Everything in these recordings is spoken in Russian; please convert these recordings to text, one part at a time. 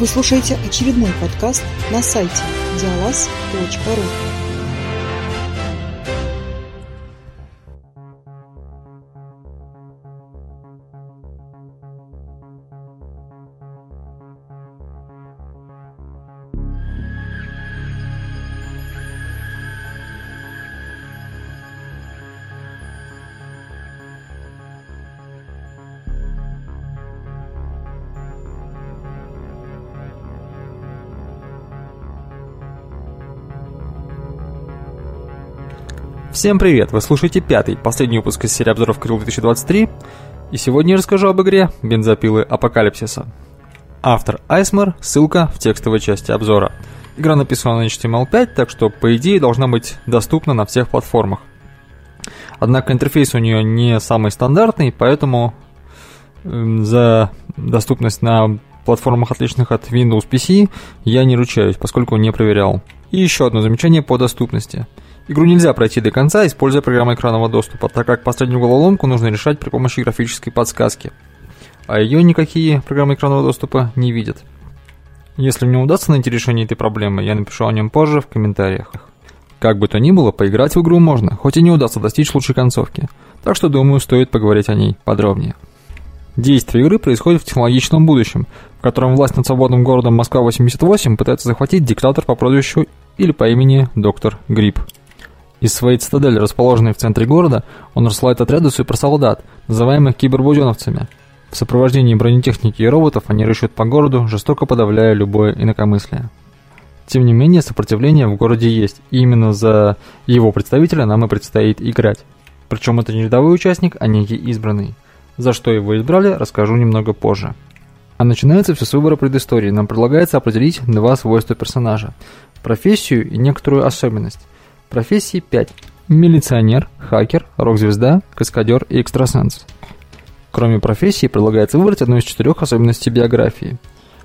Вы слушаете очередной подкаст на сайте диалаз.ру. Всем привет! Вы слушаете пятый, последний выпуск из серии обзоров Крил 2023, и сегодня я расскажу об игре «Бензопилы Апокалипсиса». Автор Айсмер, ссылка в текстовой части обзора. Игра написана на HTML5, так что, по идее, должна быть доступна на всех платформах. Однако интерфейс у нее не самый стандартный, поэтому эм, за доступность на платформах, отличных от Windows PC, я не ручаюсь, поскольку не проверял. И еще одно замечание по доступности – Игру нельзя пройти до конца, используя программу экранного доступа, так как последнюю головоломку нужно решать при помощи графической подсказки. А ее никакие программы экранного доступа не видят. Если мне удастся найти решение этой проблемы, я напишу о нем позже в комментариях. Как бы то ни было, поиграть в игру можно, хоть и не удастся достичь лучшей концовки. Так что, думаю, стоит поговорить о ней подробнее. Действие игры происходит в технологичном будущем, в котором власть над свободным городом Москва-88 пытается захватить диктатор по прозвищу или по имени Доктор Гриб. Из своей цитадели, расположенной в центре города, он рассылает отряды суперсолдат, называемых кибербуденовцами. В сопровождении бронетехники и роботов они рыщут по городу, жестоко подавляя любое инакомыслие. Тем не менее, сопротивление в городе есть, и именно за его представителя нам и предстоит играть. Причем это не рядовой участник, а некий избранный. За что его избрали, расскажу немного позже. А начинается все с выбора предыстории. Нам предлагается определить два свойства персонажа – профессию и некоторую особенность. Профессии 5. Милиционер, хакер, рок-звезда, каскадер и экстрасенс. Кроме профессии, предлагается выбрать одну из четырех особенностей биографии.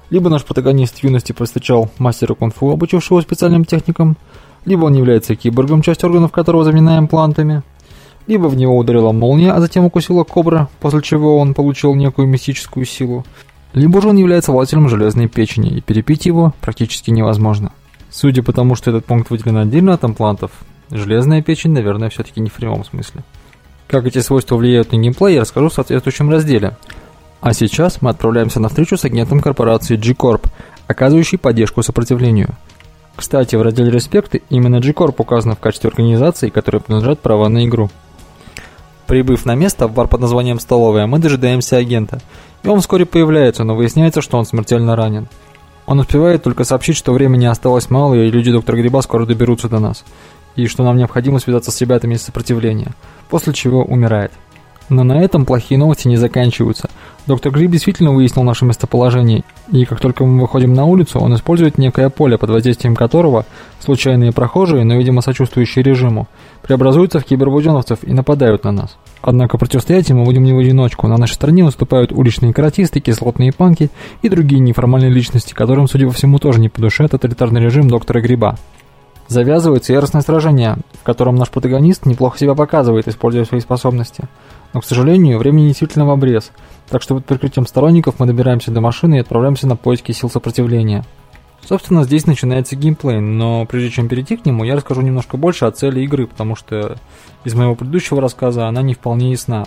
Либо наш протагонист в юности повстречал мастера кунг-фу, обучившего специальным техникам, либо он является киборгом, часть органов которого заменяем имплантами, либо в него ударила молния, а затем укусила кобра, после чего он получил некую мистическую силу, либо же он является владельцем железной печени, и перепить его практически невозможно. Судя по тому, что этот пункт выделен отдельно от имплантов, железная печень, наверное, все-таки не в прямом смысле. Как эти свойства влияют на геймплей, я расскажу в соответствующем разделе. А сейчас мы отправляемся на встречу с агентом корпорации G-Corp, оказывающей поддержку сопротивлению. Кстати, в разделе «Респекты» именно G-Corp указано в качестве организации, которой принадлежат права на игру. Прибыв на место в бар под названием «Столовая», мы дожидаемся агента, и он вскоре появляется, но выясняется, что он смертельно ранен. Он успевает только сообщить, что времени осталось мало, и люди доктора Гриба скоро доберутся до нас, и что нам необходимо связаться с ребятами из сопротивления, после чего умирает. Но на этом плохие новости не заканчиваются. Доктор Гриб действительно выяснил наше местоположение, и как только мы выходим на улицу, он использует некое поле, под воздействием которого случайные прохожие, но, видимо, сочувствующие режиму, преобразуются в кибербуденовцев и нападают на нас. Однако противостоять ему будем не в одиночку. На нашей стороне выступают уличные каратисты, кислотные панки и другие неформальные личности, которым, судя по всему, тоже не по душе тоталитарный режим доктора Гриба. Завязывается яростное сражение, в котором наш протагонист неплохо себя показывает, используя свои способности. Но, к сожалению, времени действительно в обрез, так что под прикрытием сторонников мы добираемся до машины и отправляемся на поиски сил сопротивления. Собственно, здесь начинается геймплей, но прежде чем перейти к нему, я расскажу немножко больше о цели игры, потому что из моего предыдущего рассказа она не вполне ясна.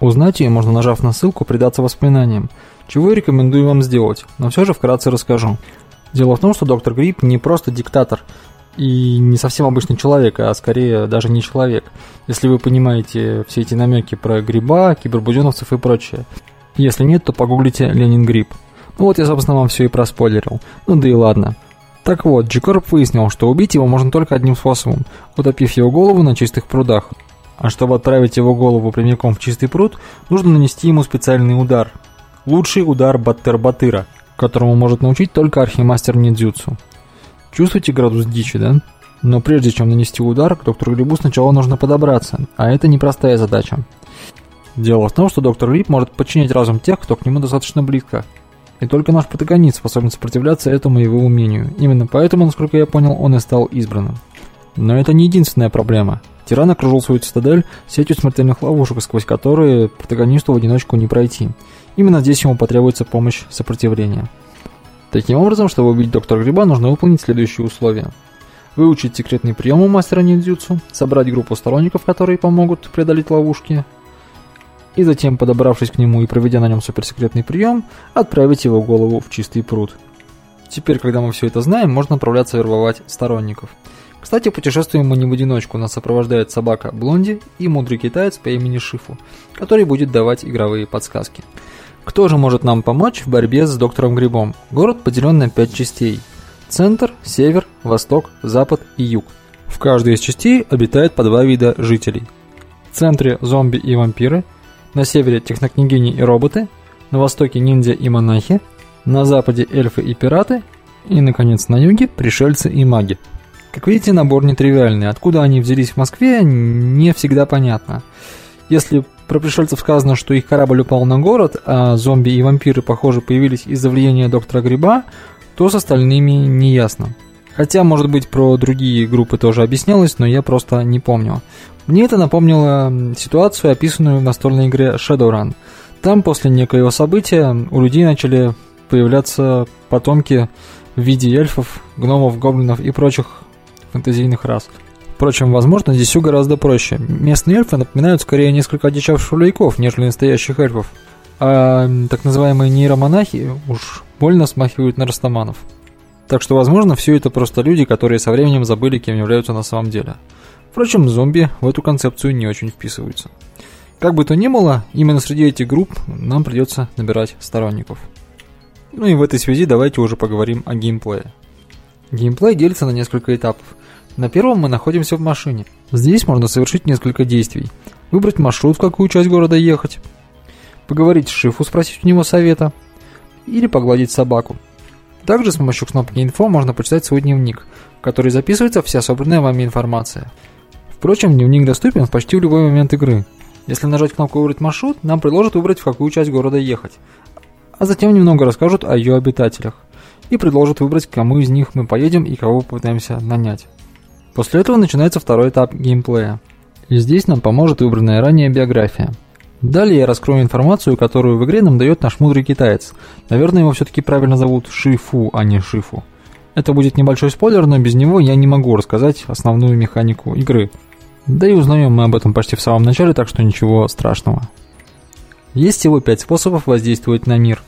Узнать ее можно, нажав на ссылку «Предаться воспоминаниям», чего я рекомендую вам сделать, но все же вкратце расскажу. Дело в том, что доктор Грипп не просто диктатор и не совсем обычный человек, а скорее даже не человек, если вы понимаете все эти намеки про гриба, кибербуденовцев и прочее. Если нет, то погуглите «Ленин Гриб». Ну вот я, собственно, вам все и проспойлерил. Ну да и ладно. Так вот, Джикорп выяснил, что убить его можно только одним способом, утопив его голову на чистых прудах. А чтобы отправить его голову прямиком в чистый пруд, нужно нанести ему специальный удар. Лучший удар Баттер-Батыра, которому может научить только архимастер Ниндзюцу. Чувствуете градус дичи, да? Но прежде чем нанести удар, к доктору Грибу сначала нужно подобраться, а это непростая задача. Дело в том, что доктор Гриб может подчинять разум тех, кто к нему достаточно близко, и только наш протагонист способен сопротивляться этому его умению. Именно поэтому, насколько я понял, он и стал избранным. Но это не единственная проблема. Тиран окружил свою цитадель сетью смертельных ловушек, сквозь которые протагонисту в одиночку не пройти. Именно здесь ему потребуется помощь сопротивления. Таким образом, чтобы убить доктора Гриба, нужно выполнить следующие условия. Выучить секретный прием у мастера ниндзюцу, собрать группу сторонников, которые помогут преодолеть ловушки, и затем, подобравшись к нему и проведя на нем суперсекретный прием, отправить его голову в чистый пруд. Теперь, когда мы все это знаем, можно отправляться вербовать сторонников. Кстати, путешествуем мы не в одиночку, нас сопровождает собака Блонди и мудрый китаец по имени Шифу, который будет давать игровые подсказки. Кто же может нам помочь в борьбе с доктором Грибом? Город поделен на пять частей. Центр, север, восток, запад и юг. В каждой из частей обитает по два вида жителей. В центре зомби и вампиры, на севере технокнягини и роботы, на востоке ниндзя и монахи, на западе эльфы и пираты, и, наконец, на юге пришельцы и маги. Как видите, набор нетривиальный. Откуда они взялись в Москве, не всегда понятно. Если про пришельцев сказано, что их корабль упал на город, а зомби и вампиры, похоже, появились из-за влияния доктора Гриба, то с остальными не ясно. Хотя, может быть, про другие группы тоже объяснялось, но я просто не помню. Мне это напомнило ситуацию, описанную в настольной игре Shadowrun. Там после некоего события у людей начали появляться потомки в виде эльфов, гномов, гоблинов и прочих фэнтезийных рас. Впрочем, возможно, здесь все гораздо проще. Местные эльфы напоминают скорее несколько одичавших шулейков, нежели настоящих эльфов. А так называемые нейромонахи уж больно смахивают на растаманов. Так что, возможно, все это просто люди, которые со временем забыли, кем являются на самом деле. Впрочем, зомби в эту концепцию не очень вписываются. Как бы то ни было, именно среди этих групп нам придется набирать сторонников. Ну и в этой связи давайте уже поговорим о геймплее. Геймплей делится на несколько этапов. На первом мы находимся в машине. Здесь можно совершить несколько действий. Выбрать маршрут, в какую часть города ехать. Поговорить с Шифу, спросить у него совета. Или погладить собаку. Также с помощью кнопки «Инфо» можно почитать свой дневник, в который записывается вся собранная вами информация. Впрочем, дневник доступен почти в любой момент игры. Если нажать кнопку «Выбрать маршрут», нам предложат выбрать, в какую часть города ехать, а затем немного расскажут о ее обитателях и предложат выбрать, к кому из них мы поедем и кого попытаемся нанять. После этого начинается второй этап геймплея. И здесь нам поможет выбранная ранее биография. Далее я раскрою информацию, которую в игре нам дает наш мудрый китаец. Наверное, его все-таки правильно зовут Шифу, а не Шифу. Это будет небольшой спойлер, но без него я не могу рассказать основную механику игры. Да и узнаем мы об этом почти в самом начале, так что ничего страшного. Есть всего 5 способов воздействовать на мир.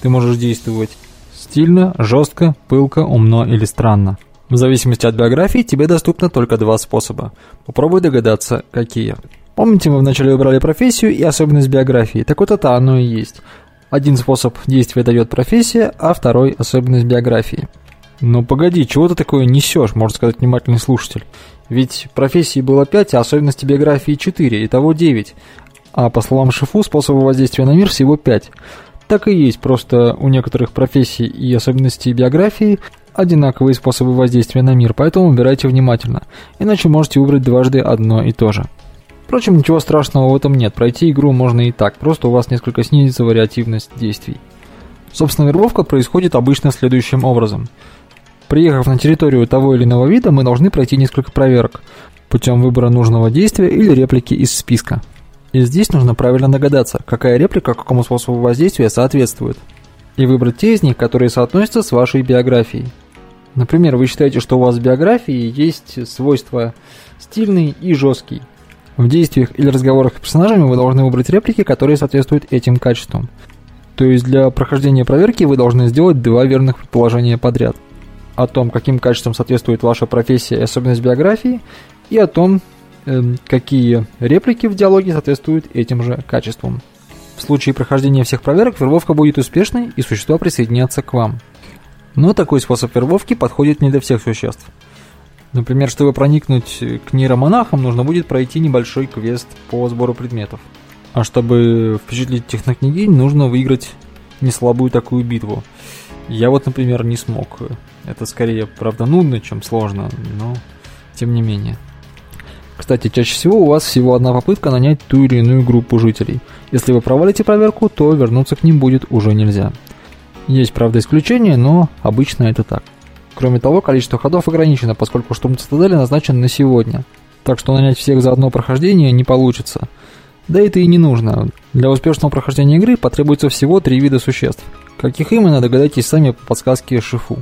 Ты можешь действовать стильно, жестко, пылко, умно или странно. В зависимости от биографии тебе доступно только два способа. Попробуй догадаться, какие. Помните, мы вначале выбрали профессию и особенность биографии? Так вот это оно и есть. Один способ действия дает профессия, а второй – особенность биографии. Ну погоди, чего ты такое несешь, может сказать внимательный слушатель. Ведь профессий было 5, а особенности биографии 4, итого 9. А по словам Шифу, способов воздействия на мир всего 5. Так и есть, просто у некоторых профессий и особенностей биографии одинаковые способы воздействия на мир, поэтому выбирайте внимательно, иначе можете выбрать дважды одно и то же. Впрочем, ничего страшного в этом нет, пройти игру можно и так, просто у вас несколько снизится вариативность действий. Собственно, вербовка происходит обычно следующим образом. Приехав на территорию того или иного вида, мы должны пройти несколько проверок путем выбора нужного действия или реплики из списка. И здесь нужно правильно догадаться, какая реплика какому способу воздействия соответствует, и выбрать те из них, которые соотносятся с вашей биографией. Например, вы считаете, что у вас в биографии есть свойства стильный и жесткий. В действиях или разговорах с персонажами вы должны выбрать реплики, которые соответствуют этим качествам. То есть для прохождения проверки вы должны сделать два верных предположения подряд. О том, каким качествам соответствует ваша профессия и особенность биографии, и о том, э, какие реплики в диалоге соответствуют этим же качествам. В случае прохождения всех проверок вербовка будет успешной и существа присоединятся к вам. Но такой способ вербовки подходит не для всех существ. Например, чтобы проникнуть к нейромонахам, нужно будет пройти небольшой квест по сбору предметов. А чтобы впечатлить технокнягинь, нужно выиграть неслабую такую битву. Я вот, например, не смог. Это скорее, правда, нудно, чем сложно, но тем не менее. Кстати, чаще всего у вас всего одна попытка нанять ту или иную группу жителей. Если вы провалите проверку, то вернуться к ним будет уже нельзя. Есть, правда, исключения, но обычно это так. Кроме того, количество ходов ограничено, поскольку штурм цитадели назначен на сегодня. Так что нанять всех за одно прохождение не получится. Да это и не нужно. Для успешного прохождения игры потребуется всего три вида существ. Каких именно, догадайтесь сами по подсказке Шифу.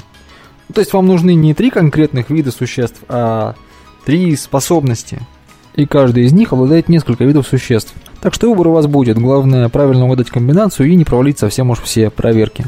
То есть вам нужны не три конкретных вида существ, а три способности. И каждый из них обладает несколько видов существ. Так что выбор у вас будет. Главное правильно угадать комбинацию и не провалить совсем уж все проверки.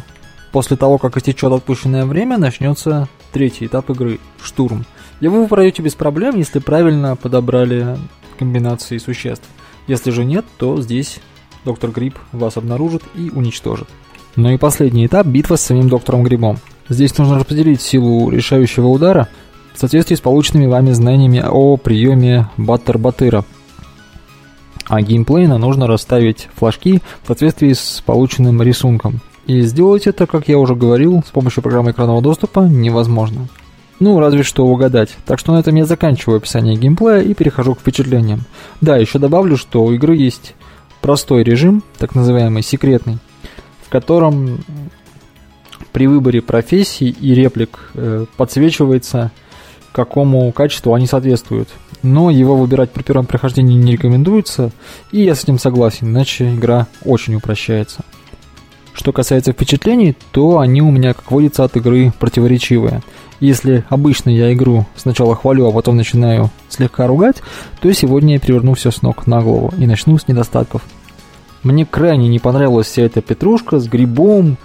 После того, как истечет отпущенное время, начнется третий этап игры – штурм. Его вы пройдете без проблем, если правильно подобрали комбинации существ. Если же нет, то здесь доктор Гриб вас обнаружит и уничтожит. Ну и последний этап – битва с самим доктором Грибом. Здесь нужно распределить силу решающего удара в соответствии с полученными вами знаниями о приеме Баттер-Батыра. А геймплейно нужно расставить флажки в соответствии с полученным рисунком. И сделать это, как я уже говорил, с помощью программы экранного доступа невозможно. Ну, разве что угадать. Так что на этом я заканчиваю описание геймплея и перехожу к впечатлениям. Да, еще добавлю, что у игры есть простой режим, так называемый секретный, в котором при выборе профессий и реплик э, подсвечивается, какому качеству они соответствуют. Но его выбирать при первом прохождении не рекомендуется, и я с этим согласен, иначе игра очень упрощается. Что касается впечатлений, то они у меня, как водится, от игры противоречивые. Если обычно я игру сначала хвалю, а потом начинаю слегка ругать, то сегодня я переверну все с ног на голову и начну с недостатков. Мне крайне не понравилась вся эта петрушка с грибом,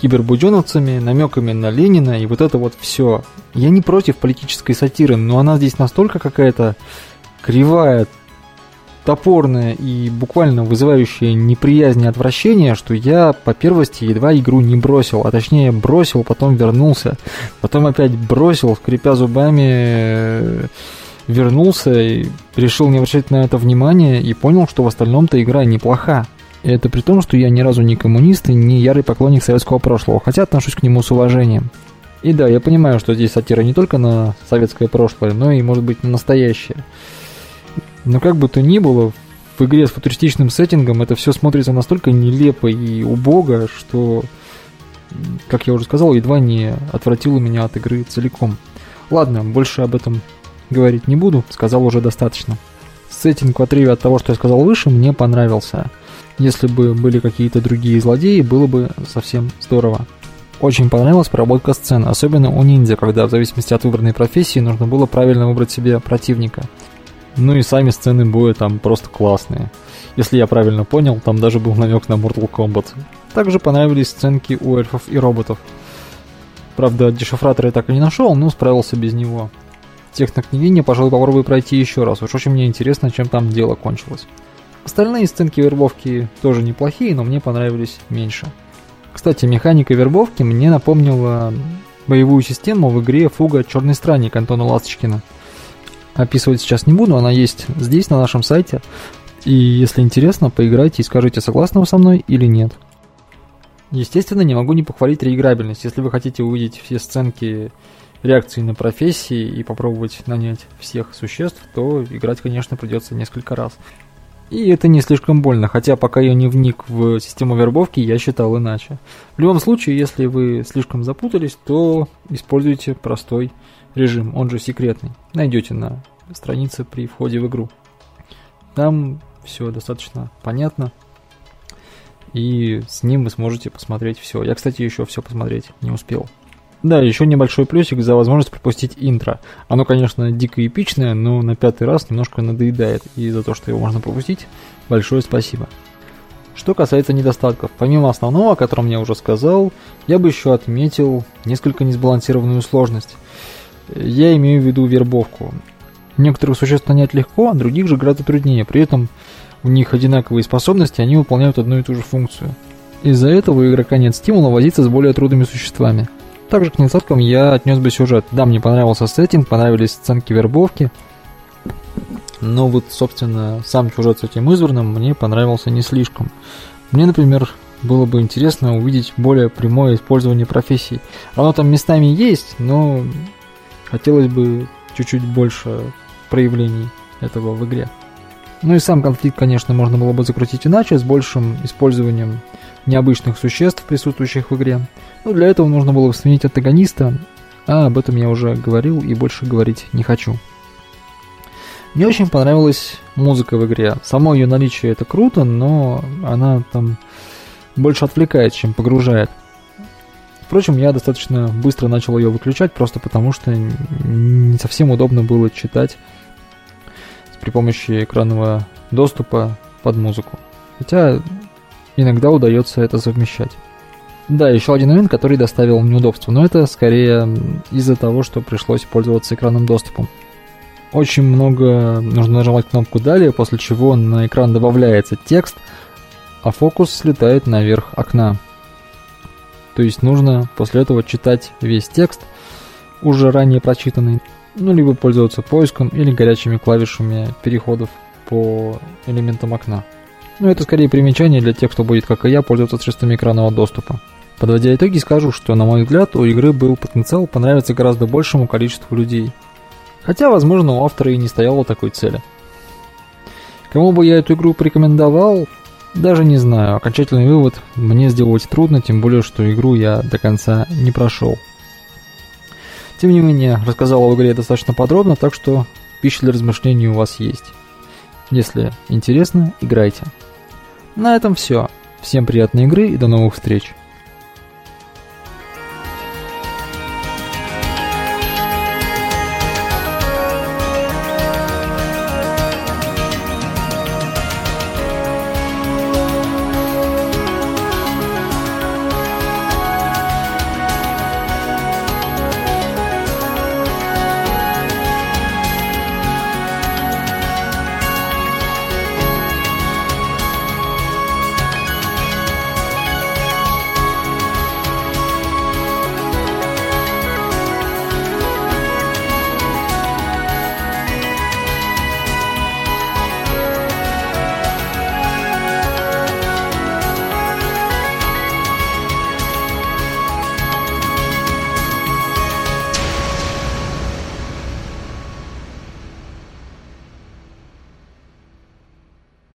кибербуденовцами, намеками на Ленина и вот это вот все. Я не против политической сатиры, но она здесь настолько какая-то кривая, топорная и буквально вызывающая неприязнь и отвращение, что я по первости едва игру не бросил, а точнее бросил, потом вернулся, потом опять бросил, скрипя зубами, э, вернулся и решил не обращать на это внимания и понял, что в остальном-то игра неплоха. И это при том, что я ни разу не коммунист и не ярый поклонник советского прошлого, хотя отношусь к нему с уважением. И да, я понимаю, что здесь сатира не только на советское прошлое, но и, может быть, на настоящее. Но как бы то ни было, в игре с футуристичным сеттингом это все смотрится настолько нелепо и убого, что, как я уже сказал, едва не отвратило меня от игры целиком. Ладно, больше об этом говорить не буду, сказал уже достаточно. Сеттинг в отрыве от того, что я сказал выше, мне понравился. Если бы были какие-то другие злодеи, было бы совсем здорово. Очень понравилась проработка сцен, особенно у ниндзя, когда в зависимости от выбранной профессии нужно было правильно выбрать себе противника – ну и сами сцены боя там просто классные. Если я правильно понял, там даже был намек на Mortal Kombat. Также понравились сценки у эльфов и роботов. Правда, дешифратора я так и не нашел, но справился без него. Технокнягиня, пожалуй, попробую пройти еще раз. Уж очень мне интересно, чем там дело кончилось. Остальные сценки вербовки тоже неплохие, но мне понравились меньше. Кстати, механика вербовки мне напомнила боевую систему в игре «Фуга. Черный странник» Антона Ласточкина – описывать сейчас не буду, она есть здесь, на нашем сайте. И если интересно, поиграйте и скажите, согласны вы со мной или нет. Естественно, не могу не похвалить реиграбельность. Если вы хотите увидеть все сценки реакции на профессии и попробовать нанять всех существ, то играть, конечно, придется несколько раз. И это не слишком больно, хотя пока я не вник в систему вербовки, я считал иначе. В любом случае, если вы слишком запутались, то используйте простой режим, он же секретный. Найдете на странице при входе в игру. Там все достаточно понятно. И с ним вы сможете посмотреть все. Я, кстати, еще все посмотреть не успел. Да, еще небольшой плюсик за возможность пропустить интро. Оно, конечно, дико эпичное, но на пятый раз немножко надоедает. И за то, что его можно пропустить, большое спасибо. Что касается недостатков, помимо основного, о котором я уже сказал, я бы еще отметил несколько несбалансированную сложность. Я имею в виду вербовку. Некоторых существ нанять легко, а других же гораздо труднее. При этом у них одинаковые способности, они выполняют одну и ту же функцию. Из-за этого у игрока нет стимула возиться с более трудными существами. Также к недостаткам я отнес бы сюжет. Да, мне понравился сеттинг, понравились сценки вербовки. Но вот, собственно, сам сюжет с этим избранным мне понравился не слишком. Мне, например, было бы интересно увидеть более прямое использование профессий. Оно там местами есть, но Хотелось бы чуть-чуть больше проявлений этого в игре. Ну и сам конфликт, конечно, можно было бы закрутить иначе, с большим использованием необычных существ, присутствующих в игре. Но для этого нужно было сменить антагониста, а об этом я уже говорил и больше говорить не хочу. Мне очень понравилась музыка в игре. Само ее наличие это круто, но она там больше отвлекает, чем погружает. Впрочем, я достаточно быстро начал ее выключать, просто потому что не совсем удобно было читать при помощи экранного доступа под музыку. Хотя иногда удается это совмещать. Да, еще один момент, который доставил неудобства, но это скорее из-за того, что пришлось пользоваться экранным доступом. Очень много нужно нажимать кнопку «Далее», после чего на экран добавляется текст, а фокус слетает наверх окна. То есть нужно после этого читать весь текст, уже ранее прочитанный, ну либо пользоваться поиском или горячими клавишами переходов по элементам окна. Но это скорее примечание для тех, кто будет, как и я, пользоваться средствами экранного доступа. Подводя итоги, скажу, что, на мой взгляд, у игры был потенциал понравиться гораздо большему количеству людей – Хотя, возможно, у автора и не стояло такой цели. Кому бы я эту игру порекомендовал, даже не знаю. Окончательный вывод мне сделать трудно, тем более, что игру я до конца не прошел. Тем не менее, рассказал об игре достаточно подробно, так что пища для размышлений у вас есть. Если интересно, играйте. На этом все. Всем приятной игры и до новых встреч.